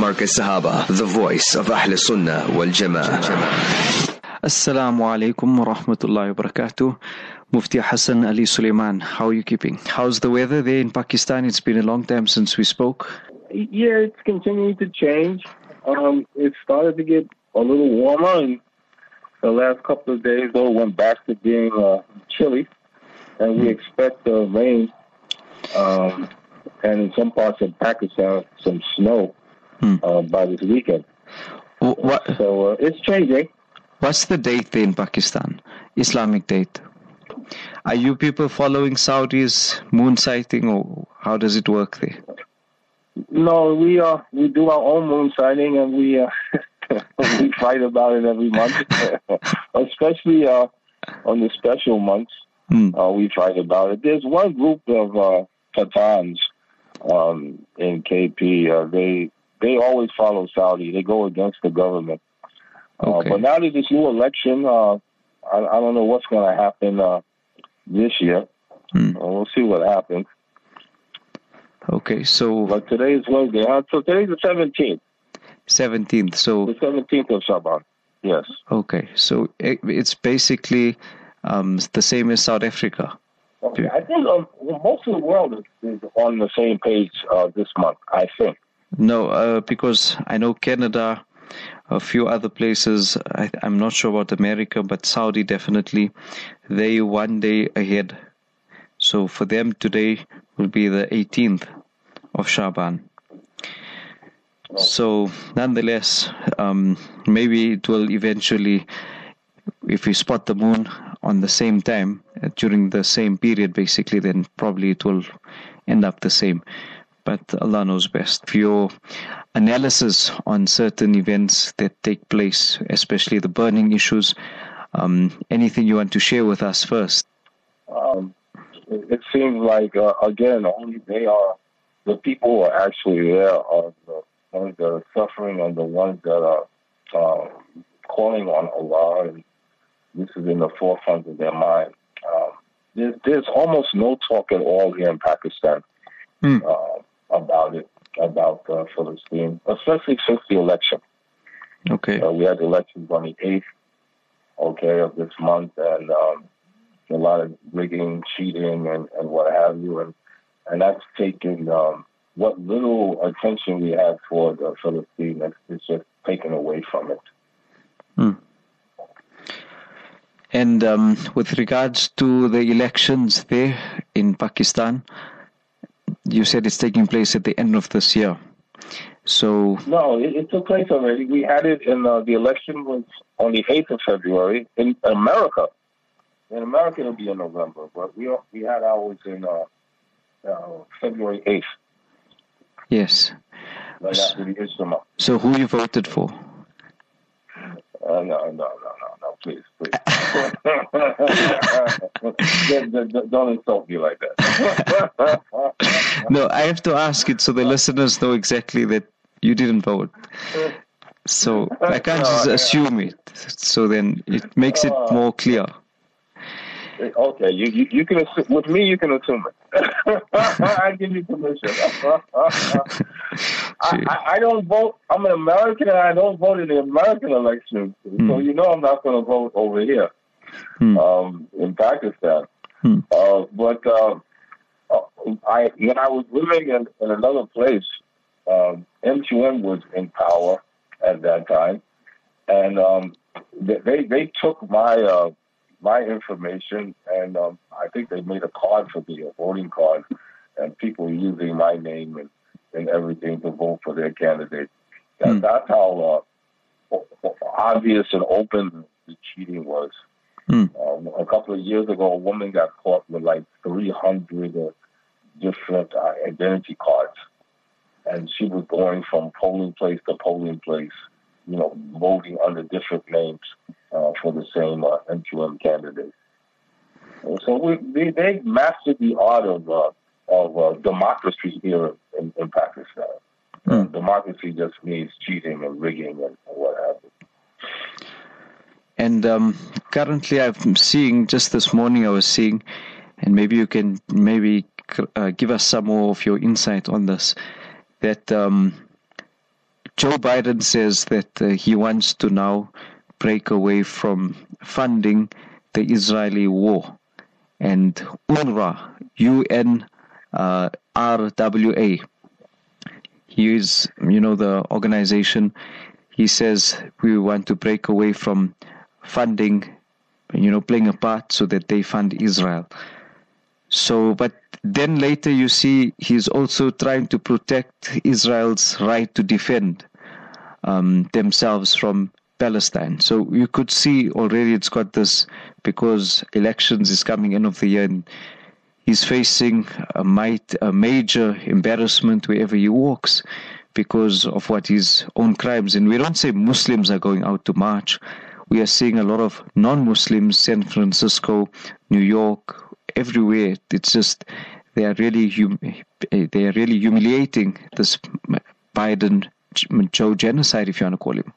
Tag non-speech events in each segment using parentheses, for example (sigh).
Marcus Sahaba, the voice of Ahl Sunnah wal Jama'ah. Assalamu alaikum wa rahmatullahi wa barakatuh. Mufti Hassan Ali Sulaiman, how are you keeping? How's the weather there in Pakistan? It's been a long time since we spoke. Yeah, it's continuing to change. Um, it started to get a little warmer, and the last couple of days, though, went back to being uh, chilly, and we expect uh, rain, um, and in some parts of Pakistan, some snow Hmm. uh, by this weekend. What, So uh, it's changing. what's the date there in Pakistan? Islamic date. Are you people following Saudi's moon sighting or how does it work there? No, we uh we do our own moon sighting, and we uh, (laughs) we fight about it every month, (laughs) especially uh, on the special months. Hmm. Uh, we fight about it. There's one group of uh, Pathans um, in KP. Uh, they they always follow Saudi. They go against the government. Uh, but now there's this new election. Uh, I, I don't know what's going to happen uh, this year. Hmm. Uh, we'll see what happens. Okay, so But today is Wednesday. Huh? So today's the 17th. 17th. So The 17th of Shaban. Yes. Okay, so it, it's basically um, the same as South Africa. Okay. I think um, most of the world is, is on the same page uh, this month, I think. No, uh, because I know Canada, a few other places. I, I'm not sure about America, but Saudi definitely. They one day ahead. So for them today will be the 18th of Shaban. So nonetheless, um, maybe it will eventually, if we spot the moon on the same time during the same period, basically, then probably it will end up the same. But Allah knows best. For your analysis on certain events that take place, especially the burning issues, um, anything you want to share with us first? Um, it, seems like, uh, again, only they are, the people who are actually there are the ones that are suffering and the ones that are uh, calling on Allah. And this is in the forefront of their mind. Um, there's, there's almost no talk at all here in Pakistan. Hmm. uh, about it, about uh, Philistine, especially since the election. Okay. Uh, we had the elections on the 8th, okay, of this month, and um, a lot of rigging, cheating, and, and what have you. And, and that's taken um, what little attention we had for the Philistine, that's it's just taken away from it. And um, with regards to the elections there in Pakistan, you said it's taking place at the end of this year. So, No, it, it took place already. We had it in uh, the election was on the 8th of February in America. In America, it'll be in November, but we we had ours in uh, uh, February 8th, yes. right Islam. So, who you voted for? Uh, no, no, no, no, no, please, please. (laughs) (laughs) don't insult me like that. (laughs) No, I have to ask it so the listeners know exactly that you didn't vote. So, I can't just assume it. So, then it makes it more clear. okay, you, you, you can assume, with me, you can assume it. (laughs) I give you permission. (laughs) I, I, I don't vote. I'm an American and I don't vote in the American elections. So you know I'm not going to vote over here Hmm. um, in Pakistan. Hmm. Uh, but uh, uh, I, when I was living in, in another place, um, MQM was in power at that time, and um, they they- took my uh, my information, and um, I think they made a card for me, a voting card, and people using my name and, and everything to vote for their candidate. That, Hmm. That's how uh, obvious and open the cheating was. Hmm. Um, a couple of years ago, a woman got caught with like 300 uh, different uh, identity cards, and she was going from polling place to polling place, you know, voting under different names uh, for the same uh, MQM candidate. And so we, they, they mastered the art of uh, of uh, democracy here in, in Pakistan. Uh, democracy just means cheating and rigging and what have you. And um, currently, I'm seeing just this morning. I was seeing, and maybe you can maybe uh, give us some more of your insight on this. That um, Joe Biden says that uh, he wants to now break away from funding the Israeli war. And UNRWA, UN uh, he is, you know, the organization, he says we want to break away from funding, you know, playing a part so that they fund Israel. So, but then later you see he's also trying to protect Israel's right to defend um, themselves from Palestine. So you could see already it's got this because elections is coming end of the year and he's facing a, might, a major embarrassment wherever he walks because of what his own crimes. And we don't say Muslims are going out to march. We are seeing a lot of non-Muslims, San Francisco, New York, everywhere. It's just they are really hum- they are really humiliating this Biden Joe genocide, if you want to call him.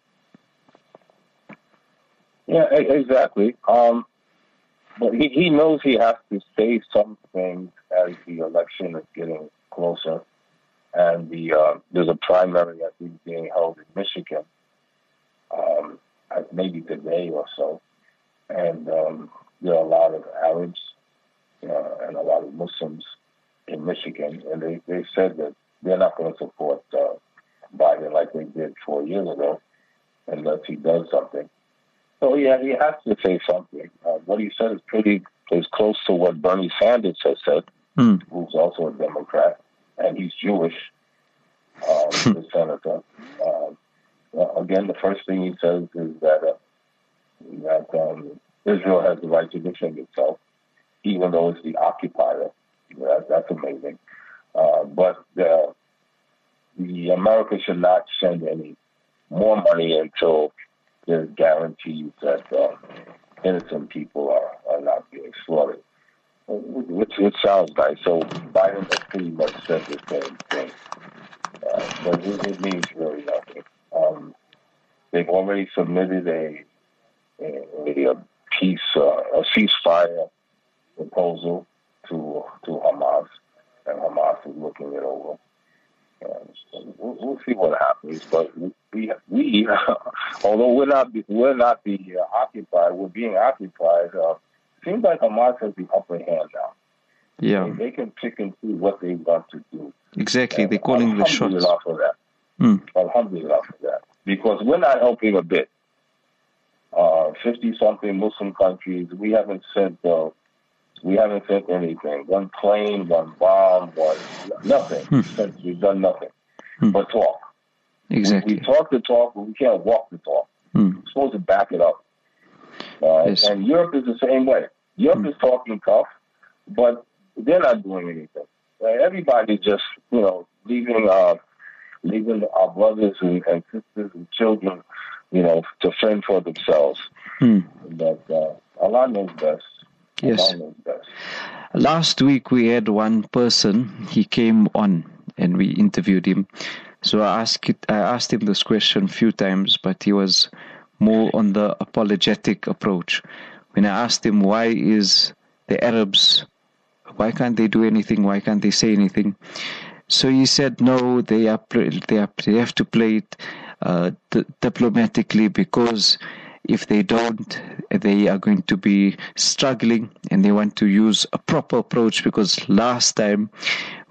Yeah, exactly. Um, but he, he knows he has to say something as the election is getting closer, and the uh, there's a primary think being held in Michigan, um, maybe today or so, and um, there are a lot of Arabs uh, and a lot of Muslims in Michigan, and they, they said that they're not going to support uh, Biden like they did four years ago unless he does something. So yeah, he has to say something. Uh, what he said is pretty is close to what Bernie Sanders has said, mm. who's also a Democrat, and he's Jewish, um, (laughs) the senator. Uh, again, the first thing he says is that uh, that um, Israel has the right to defend itself, even though it's the occupier. That, that's amazing. Uh, but the, the America should not send any more money until there's guarantees that uh, innocent people are, are not being slaughtered, which, which sounds nice. So Biden has pretty much said the same thing, uh, but it, it, means really nothing. Um, they've already submitted a, a, a peace, uh, a ceasefire proposal to to Hamas, and Hamas is looking it over. And we'll, we'll see what happens. But we, we (laughs) although we're not we're not the uh, occupied, we're being occupied. Uh, seems like Hamas has the upper hand now. Yeah, they, they can pick and choose what they want to do. Exactly, and they're calling the shots. For that. Mm. Alhamdulillah for that, because we're not helping a bit. Uh, Fifty something Muslim countries, we haven't sent uh, we haven't sent anything. One plane, one bomb, one nothing. Hmm. We've done nothing hmm. but talk. Exactly. We, we, talk the talk, but we can't walk the talk. Hmm. We're supposed to back it up. Uh, yes. And Europe is the same way. Europe hmm. is talking tough, but they're not doing anything. Uh, everybody's just, you know, leaving uh, leaving our brothers and, and sisters and children, you know, to fend for themselves. Hmm. But uh, Allah knows best. Yes. Last week we had one person. He came on and we interviewed him. So I asked I asked him this question a few times, but he was more on the apologetic approach. When I asked him why is the Arabs, why can't they do anything? Why can't they say anything? So he said, no, they are they are they have to play it uh, diplomatically because if they don't, they are going to be struggling and they want to use a proper approach because last time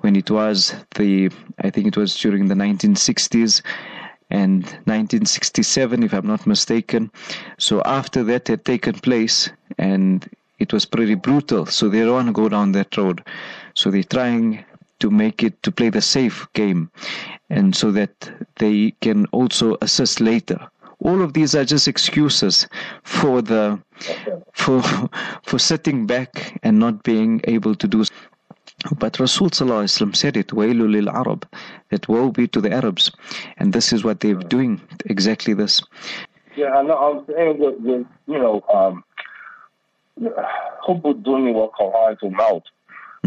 when it was the, I think it was during the 1960s, and 1967, if I'm not mistaken. So after that had taken place, and it was pretty brutal. So they don't want to go down that road. So they're trying to make it to play the safe game, and so that they can also assist later all of these are just excuses for the for (laughs) for sitting back and not being able to do but Rasul said it, Wailu lil Arab, that woe be to the Arabs. And this is what they're doing, exactly this. Yeah, I know. I was saying that, that you know, um, (sighs) Hubbu dunya wa to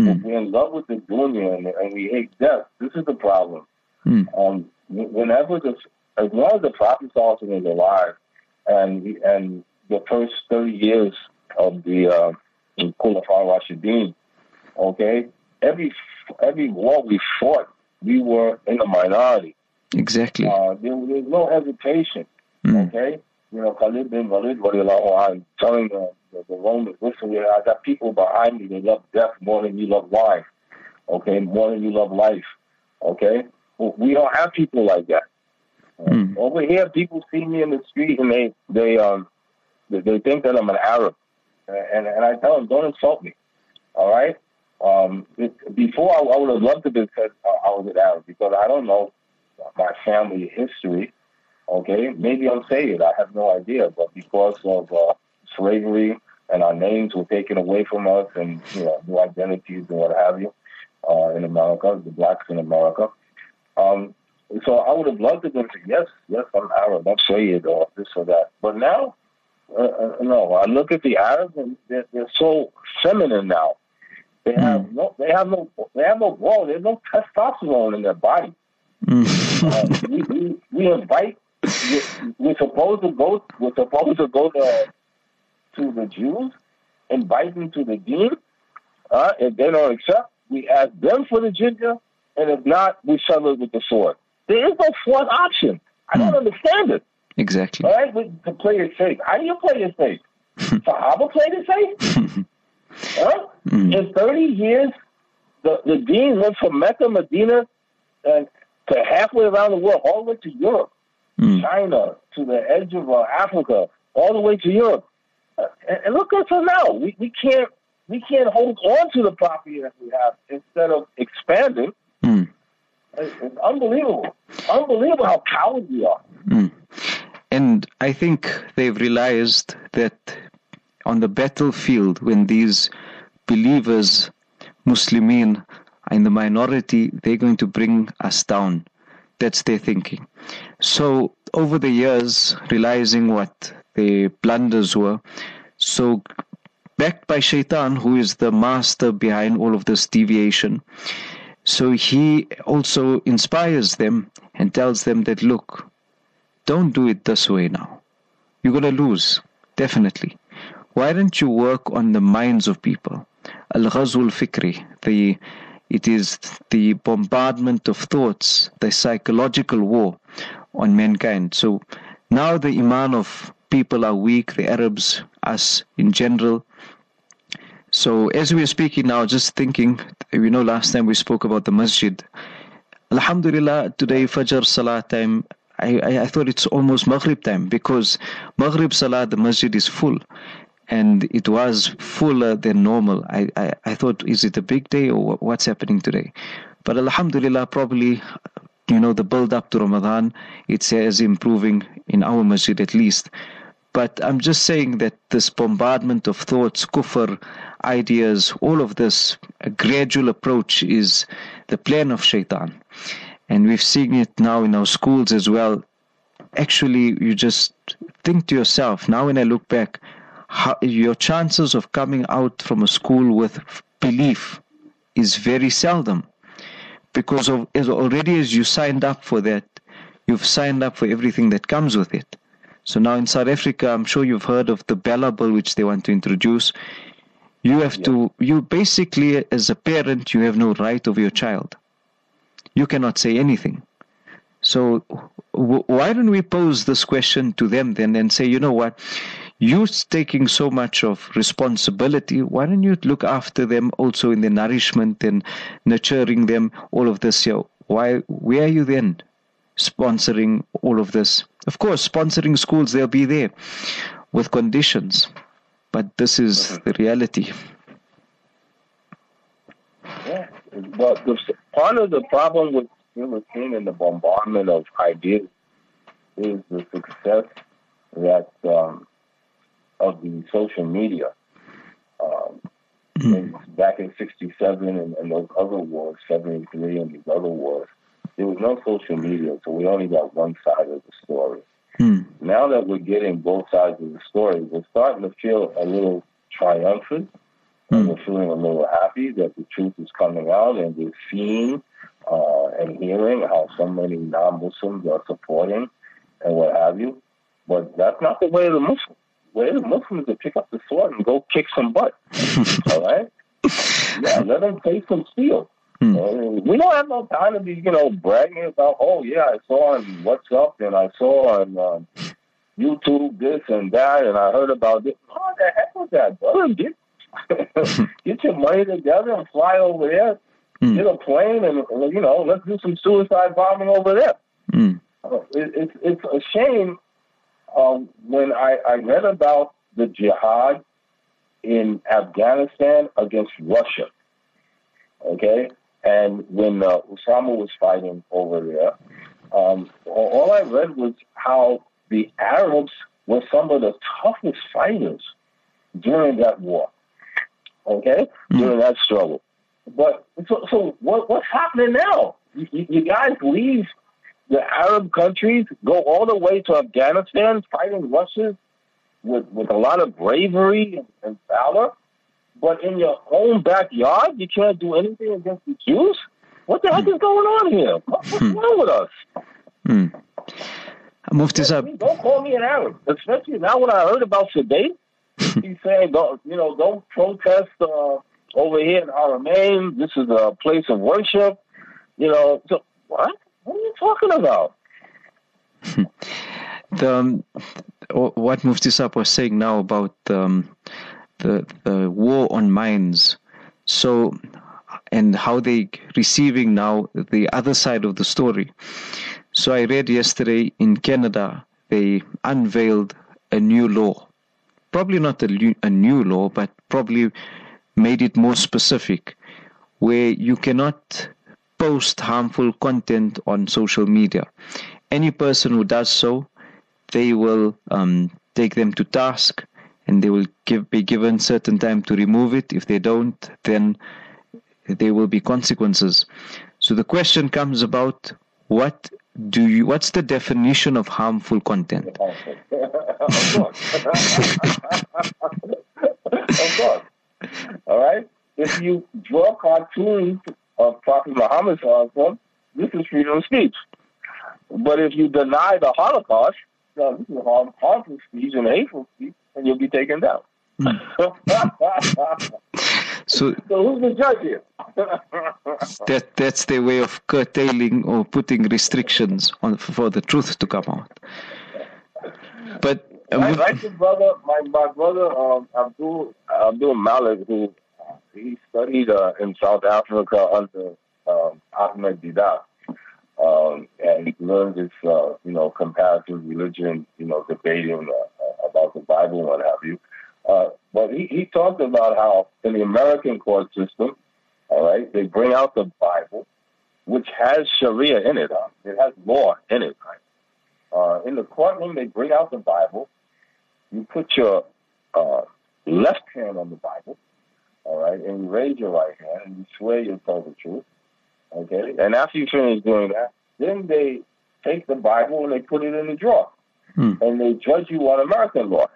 mouth. We're in love with the dunya and, and we hate death. This is the problem. Mm. Um, whenever the as long as the Prophet is alive, and and the first thirty years of the uh, Khulafa Rashidin, okay, every every war we fought, we were in the minority. Exactly. Uh, there, there's no hesitation. Mm. Okay, you know, Khalid bin Walid, telling the, the, the Romans, listen, I got people behind me that love death more than you love wine. Okay, more than you love life. Okay, well, we don't have people like that. Mm. Over here, people see me in the street and they they um they, they think that I'm an Arab, and and I tell them, don't insult me. All right. Um, it, before I, I would have loved to be said I was an Arab because I don't know my family history. Okay, maybe I'm saying it. I have no idea, but because of uh, slavery and our names were taken away from us, and you know new identities and what have you uh, in America, the blacks in America. Um, so I would have loved to go say yes, yes, I'm Arab, I'm Sayyid, or this or that. But now, uh, uh, no, I look at the Arabs and they're, they're so feminine now. They have mm. no, they have no, they have no, whoa, there's no testosterone in their body. Mm. uh, we, we, we invite we're supposed to go. We're supposed to go to to the Jews, invite them to the deen. Uh, if they don't accept, we ask them for the jizya, and if not, we settle it with the sword. There is no fourth option. I don't mm. understand it. Exactly. All right, we, to play it safe. How do you play it safe? Sahaba played it safe. huh? Mm. In 30 years, the, the deen went from Mecca, Medina, and to halfway around the world, all the way to Europe mm. China to the edge of uh, Africa, all the way to Europe. And, and, look at us now. We, we can't we can't hold on to the property that we have instead of expanding. Mm. It's, it's, unbelievable. Unbelievable how coward we are. Mm. And I think they've realized that on the battlefield, when these believers, Muslimin, are in the minority, they're going to bring us down. That's their thinking. So over the years, realizing what the blunders were, so backed by Shaitan, who is the master behind all of this deviation, so he also inspires them and tells them that look, don't do it this way now. You're gonna lose, definitely. Why don't you work on the minds of people? Al-Ghazwul Fikri, the it is the bombardment of thoughts, the psychological war on mankind. So now the iman of people are weak, the Arabs, us in general. So as we are speaking now, just thinking, you know, last time we spoke about the masjid. Alhamdulillah, today Fajr Salah time, I, I, I thought it's almost Maghrib time because Maghrib Salah, the masjid is full and it was fuller than normal. I, I, I thought, is it a big day or what's happening today? But Alhamdulillah, probably, you know, the build up to Ramadan, it says improving in our masjid at least. But I'm just saying that this bombardment of thoughts, kufr, ideas, all of this, a gradual approach is the plan of shaitan. And we've seen it now in our schools as well. Actually, you just think to yourself, now when I look back, how, your chances of coming out from a school with belief is very seldom because of as already as you signed up for that you've signed up for everything that comes with it so now in south africa i'm sure you've heard of the BELA bill which they want to introduce you have yeah. to you basically as a parent you have no right over your child you cannot say anything so w- why don't we pose this question to them then and say you know what you're taking so much of responsibility. Why don't you look after them also in the nourishment and nurturing them, all of this here? Why, where are you then sponsoring all of this? Of course, sponsoring schools, they'll be there with conditions, but this is mm-hmm. the reality. Yeah, but the, part of the problem with seeing in the bombardment of ideas is the success that um, of the social media. Um, mm-hmm. Back in '67 and, and, those other wars, '73 and these other wars, there was no social media, so we only got one side of the story. Mm. Now that we're getting both sides of the story, we're starting to feel a little triumphant, mm. and hmm. we're feeling a little happy that the truth is coming out, and we're seeing uh, and hearing how so many non-Muslims are supporting and what have you. But that's not the way of the Muslims way of the Muslims to pick up the sword and go kick some butt. (laughs) all right? Yeah, let them take some steel. Mm. Uh, we don't have no time to be, you know, bragging about, oh yeah, I saw on WhatsApp and I saw on um, YouTube this and that and I heard about this. Oh, the heck with that, brother. Get, (laughs) get your money together and fly over there. Mm. Get a plane and, you know, let's do some suicide bombing over there. Mm. Uh, it, it's it's a shame um, when I, I read about the jihad in Afghanistan against Russia. Okay, and when uh, Osama was fighting over there, um, all I read was how the Arabs were some of the toughest fighters during that war. Okay, mm-hmm. during that struggle. But so, so what, what's happening now? You, you guys leave the Arab countries, go all the way to Afghanistan, fighting Russia with with a lot of bravery and, and valor. But in your own backyard, you can't do anything against the Jews. What the heck is going on here? What's hmm. wrong with us? Hmm. this up. Don't call me an Arab, especially now when I heard about Sadat. (laughs) He's saying, don't, you know, don't protest uh, over here in Haramain. This is a place of worship. You know, so what? What are you talking about? (laughs) the um, what Mufti Saab was saying now about um, the the war on minds. So, and how they receiving now the other side of the story. So I read yesterday in Canada they unveiled a new law, probably not a, a new law, but probably made it more specific, where you cannot post harmful content on social media. Any person who does so, they will um, take them to task and they will give, be given certain time to remove it. If they don't, then there will be consequences. So the question comes about what do you what's the definition of harmful content? (laughs) of course. (laughs) of course. All right. If you draw cartoons of Prophet Muhammad, this is freedom of speech. But if you deny the Holocaust, no, this is harmful speech and hateful speech and you'll be taken down. Hmm. (laughs) so, so who's the judge here? (laughs) that that's their way of curtailing or putting restrictions on for the truth to come out. But um, my, my brother, my, my brother um, Abdul Abdul Malik, who he studied uh, in South Africa under um, Ahmed Deedat. Um, and he learned this, uh, you know, comparative religion, you know, debating uh, about the Bible and what have you. Uh, but he, he talked about how in the American court system, all right, they bring out the Bible, which has Sharia in it. Huh? It has law in it. Right? Uh, in the courtroom, they bring out the Bible. You put your uh, left hand on the Bible, all right, and you raise your right hand and you swear you'll tell the truth. Okay, and after you finish doing that, then they take the Bible and they put it in the drawer hmm. and they judge you on American law.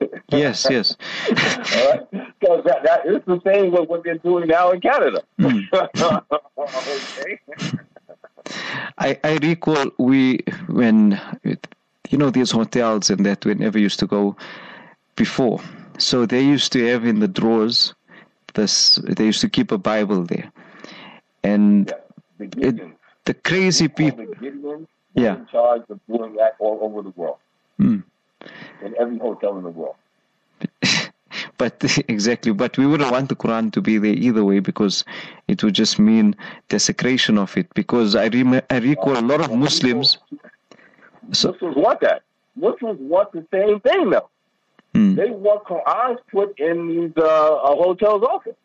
(laughs) yes, yes. (laughs) All right, because that, that is the same with what they're doing now in Canada. Hmm. (laughs) okay. I I recall we when you know these hotels and that we never used to go before. So they used to have in the drawers this. They used to keep a Bible there, and yeah, the, it, the crazy people. yeah. in charge of doing that all over the world. Mm. In every hotel in the world. (laughs) but (laughs) exactly, but we wouldn't want the Quran to be there either way because it would just mean desecration of it. Because I rem- I recall a lot of Muslims. So, (laughs) Muslims want that. Muslims want the same thing though. Mm. They want Qurans put in these uh, hotels also.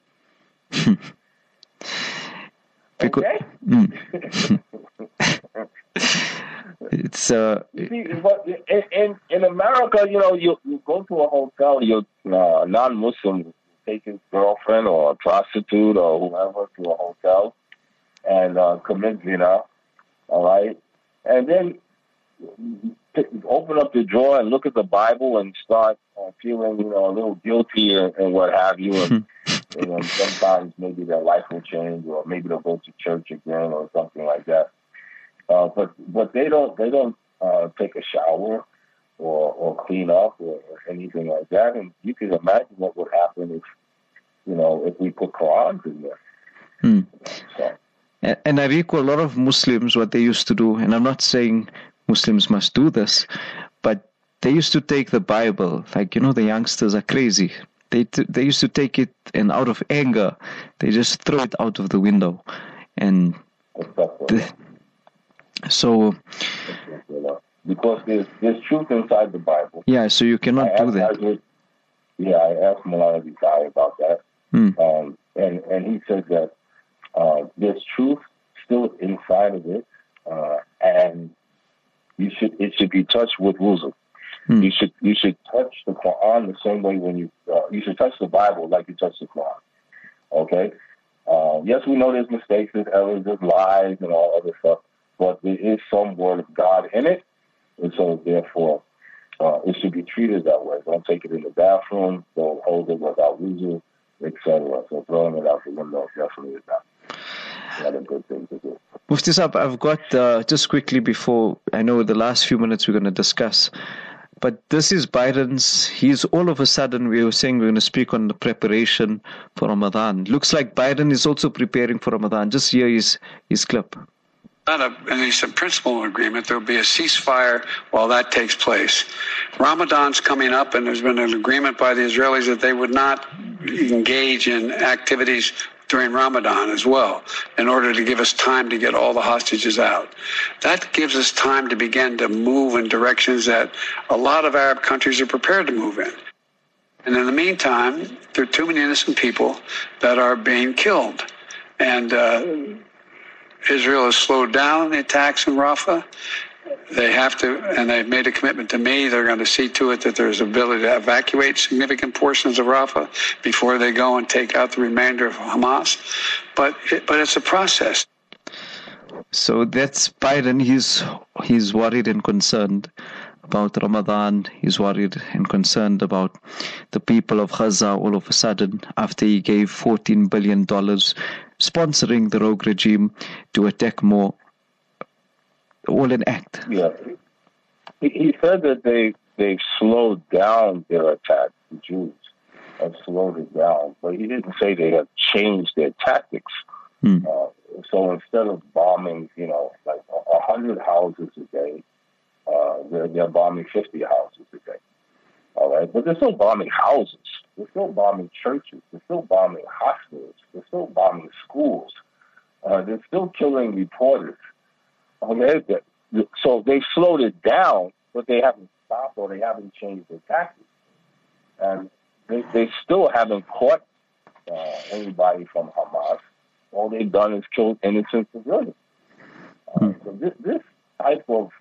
Because, okay. Mm. (laughs) it's uh. See, but in, in, in America, you know, you, you go to a hotel, you're uh, non-Muslim, take his girlfriend or a prostitute or whoever to a hotel and uh, commit zina, all right, and then open up the drawer and look at the Bible and start uh, feeling, you know, a little guilty and, and what have you. And, (laughs) you know, sometimes maybe their life will change, or maybe they'll go to church again, or something like that. Uh, but but they don't they don't uh, take a shower or or clean up or, or anything like that. And you can imagine what would happen if you know if we put Qurans in there. Hmm. So. And, and I recall a lot of Muslims what they used to do, and I'm not saying Muslims must do this, but they used to take the Bible, like you know, the youngsters are crazy. They t- they used to take it, and out of anger, they just throw it out of the window, and the, so because there's there's truth inside the Bible. Yeah, so you cannot I do that. yeah, I asked Malana guy about that, mm. um, and and he said that uh, there's truth still inside of it, uh, and you should it should be touched with wuzu. Hmm. You should you should touch the Quran the same way when you uh, you should touch the Bible like you touch the Quran. Okay. Uh, yes, we know there's mistakes, there's errors, there's lies, and all other stuff, but there is some word of God in it, and so therefore uh, it should be treated that way. Don't take it in the bathroom. Don't hold it without wuzu, etc. So throwing it out the window definitely is not not a good thing to do. Mufti Saab, I've got uh, just quickly before I know the last few minutes we're going to discuss. But this is Biden's. He's all of a sudden, we were saying we're going to speak on the preparation for Ramadan. Looks like Biden is also preparing for Ramadan. Just hear his, his clip. Not a, at least a principal agreement. There will be a ceasefire while that takes place. Ramadan's coming up, and there's been an agreement by the Israelis that they would not engage in activities during Ramadan as well, in order to give us time to get all the hostages out. That gives us time to begin to move in directions that a lot of Arab countries are prepared to move in. And in the meantime, there are too many innocent people that are being killed. And uh, Israel has slowed down the attacks in Rafah they have to, and they've made a commitment to me. They're going to see to it that there's ability to evacuate significant portions of Rafah before they go and take out the remainder of Hamas. But it, but it's a process. So that's Biden. He's he's worried and concerned about Ramadan. He's worried and concerned about the people of Gaza all of a sudden after he gave $14 billion sponsoring the rogue regime to attack more all an act. Yeah. He, said that they they've slowed down their attack, the Jews have slowed it down, but he didn't say they have changed their tactics. Hmm. Uh, so instead of bombing, you know, like a hundred houses a day, uh, they're, they're bombing fifty houses a day. All right, but they're still bombing houses. They're still bombing churches. They're still bombing hospitals. They're still bombing schools. Uh, they're still killing reporters. Okay, so they slowed it down, but they haven't stopped or they haven't changed their tactics, and they, they still haven't caught uh, anybody from Hamas. All they've done is killed innocent civilians. Uh, hmm. so this, this type of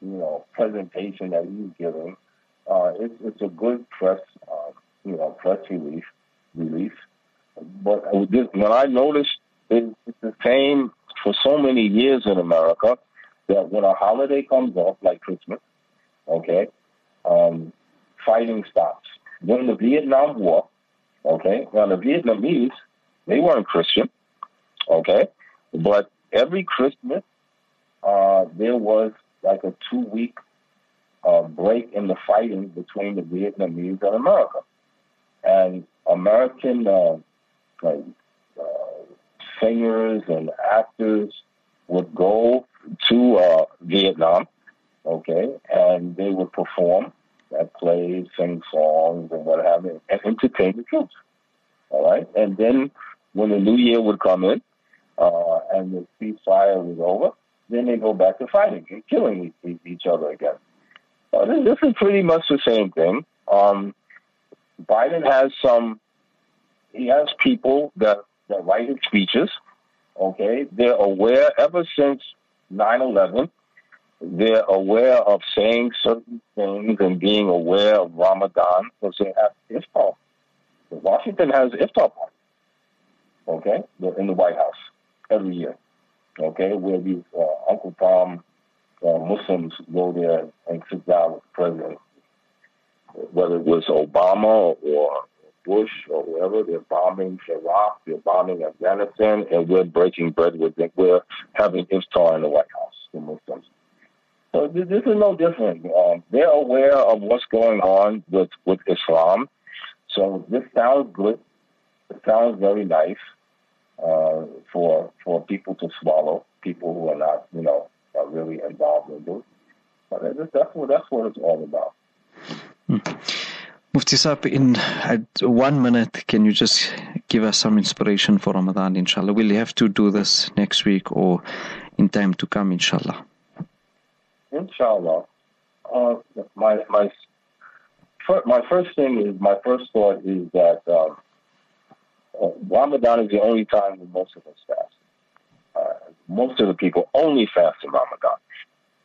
you know presentation that he's giving, uh, it's, it's a good press uh, you know press release release. But this, when I noticed, it, it's the same for so many years in America that when a holiday comes up, like Christmas, okay, um, fighting stops. During the Vietnam War, okay, now the Vietnamese, they weren't Christian, okay, but every Christmas, uh, there was like a two week uh, break in the fighting between the Vietnamese and America. And American uh, like, uh, singers and actors would go to uh, Vietnam, okay, and they would perform at plays, sing songs, and what have you, and entertain the troops. All right, and then when the new year would come in uh, and the ceasefire was over, then they go back to fighting and killing each other again. Uh, this, this is pretty much the same thing. Um, Biden has some. He has people that write his speeches Okay, they're aware ever since 9/11. They're aware of saying certain things and being aware of Ramadan because they have iftar. Washington has iftar party. Okay, They're in the White House every year. Okay, where these uh, Uncle Tom uh, Muslims go there and sit down with the president, whether it was Obama or Bush or whoever. They're bombing Iraq, they're bombing Afghanistan, and we're breaking bread with them. We're having iftar in the White House, the Muslims. So this is no different. Um, they're aware of what's going on with, with Islam. So this sounds good. It sounds very nice. uh, for for people to swallow, people who are not, you know, are really involved in this. But that's what that's what it's all about. Mufti Saab, in one minute, can you just give us some inspiration for Ramadan, inshallah? You have to do this next week or in time to come, inshallah? Inshallah. Uh, my my my first thing is my first thought is that um, uh, Ramadan is the only time most of us fast. Uh, most of the people only fast in Ramadan.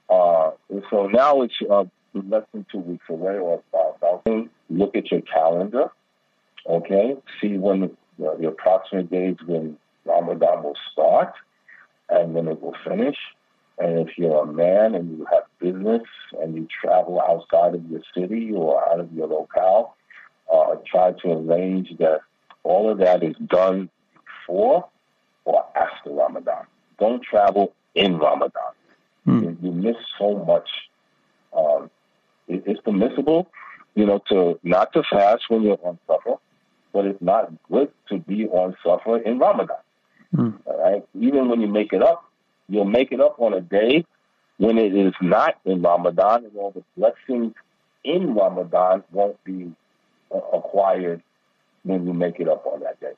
Uh, so now it's uh, less than two weeks away, or about, look at your calendar. Okay, see when the, the approximate days when Ramadan will start and when it will finish. And if you're a man and you have business and you travel outside of your city or out of your locale, uh, try to arrange that all of that is done before or after Ramadan. Don't travel in Ramadan. Mm. You, you, miss so much. Um, it's permissible, you know, to not to fast when you're on safar, but it's not good to be on safar in Ramadan. Mm. Right? Even when you make it up, you'll make it up on a day when it is not in Ramadan, and all the blessings in Ramadan won't be uh, acquired when you make it up on that day.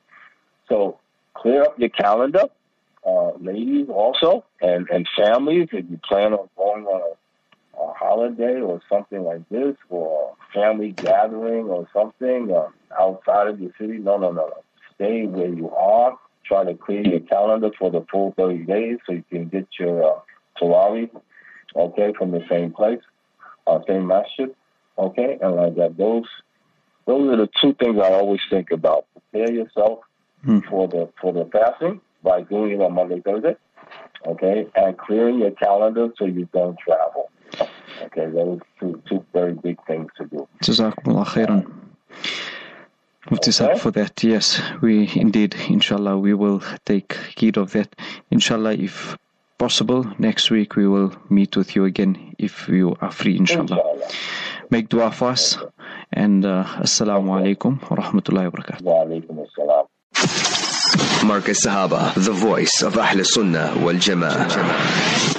So clear up your calendar, uh, ladies also, and, and families, if you plan on going on a, holiday or something like this, or a family gathering or something uh, outside of your city, no, no, no, no. Stay where you are. Try to clear your calendar for the full 30 days so you can get your uh, okay, from the same place, uh, same masjid, okay, and like that. Those those are the two things I always think about. Prepare yourself hmm. for the for the fasting by doing it on Monday, Thursday. Okay, and clearing your calendar so you don't travel. Okay, those two two very big things to do. Jazakumullah khairan. Mufti okay. for that, yes, we indeed, inshallah, we will take heed of that. Inshallah, if possible, next week we will meet with you again if you are free, inshallah. inshallah. Make dua for us. And uh, Assalamu alaikum wa rahmatullahi wa barakatuh. Wa alaikum assalam. Marcus Sahaba, the voice of Ahl Sunnah wal Jama'ah.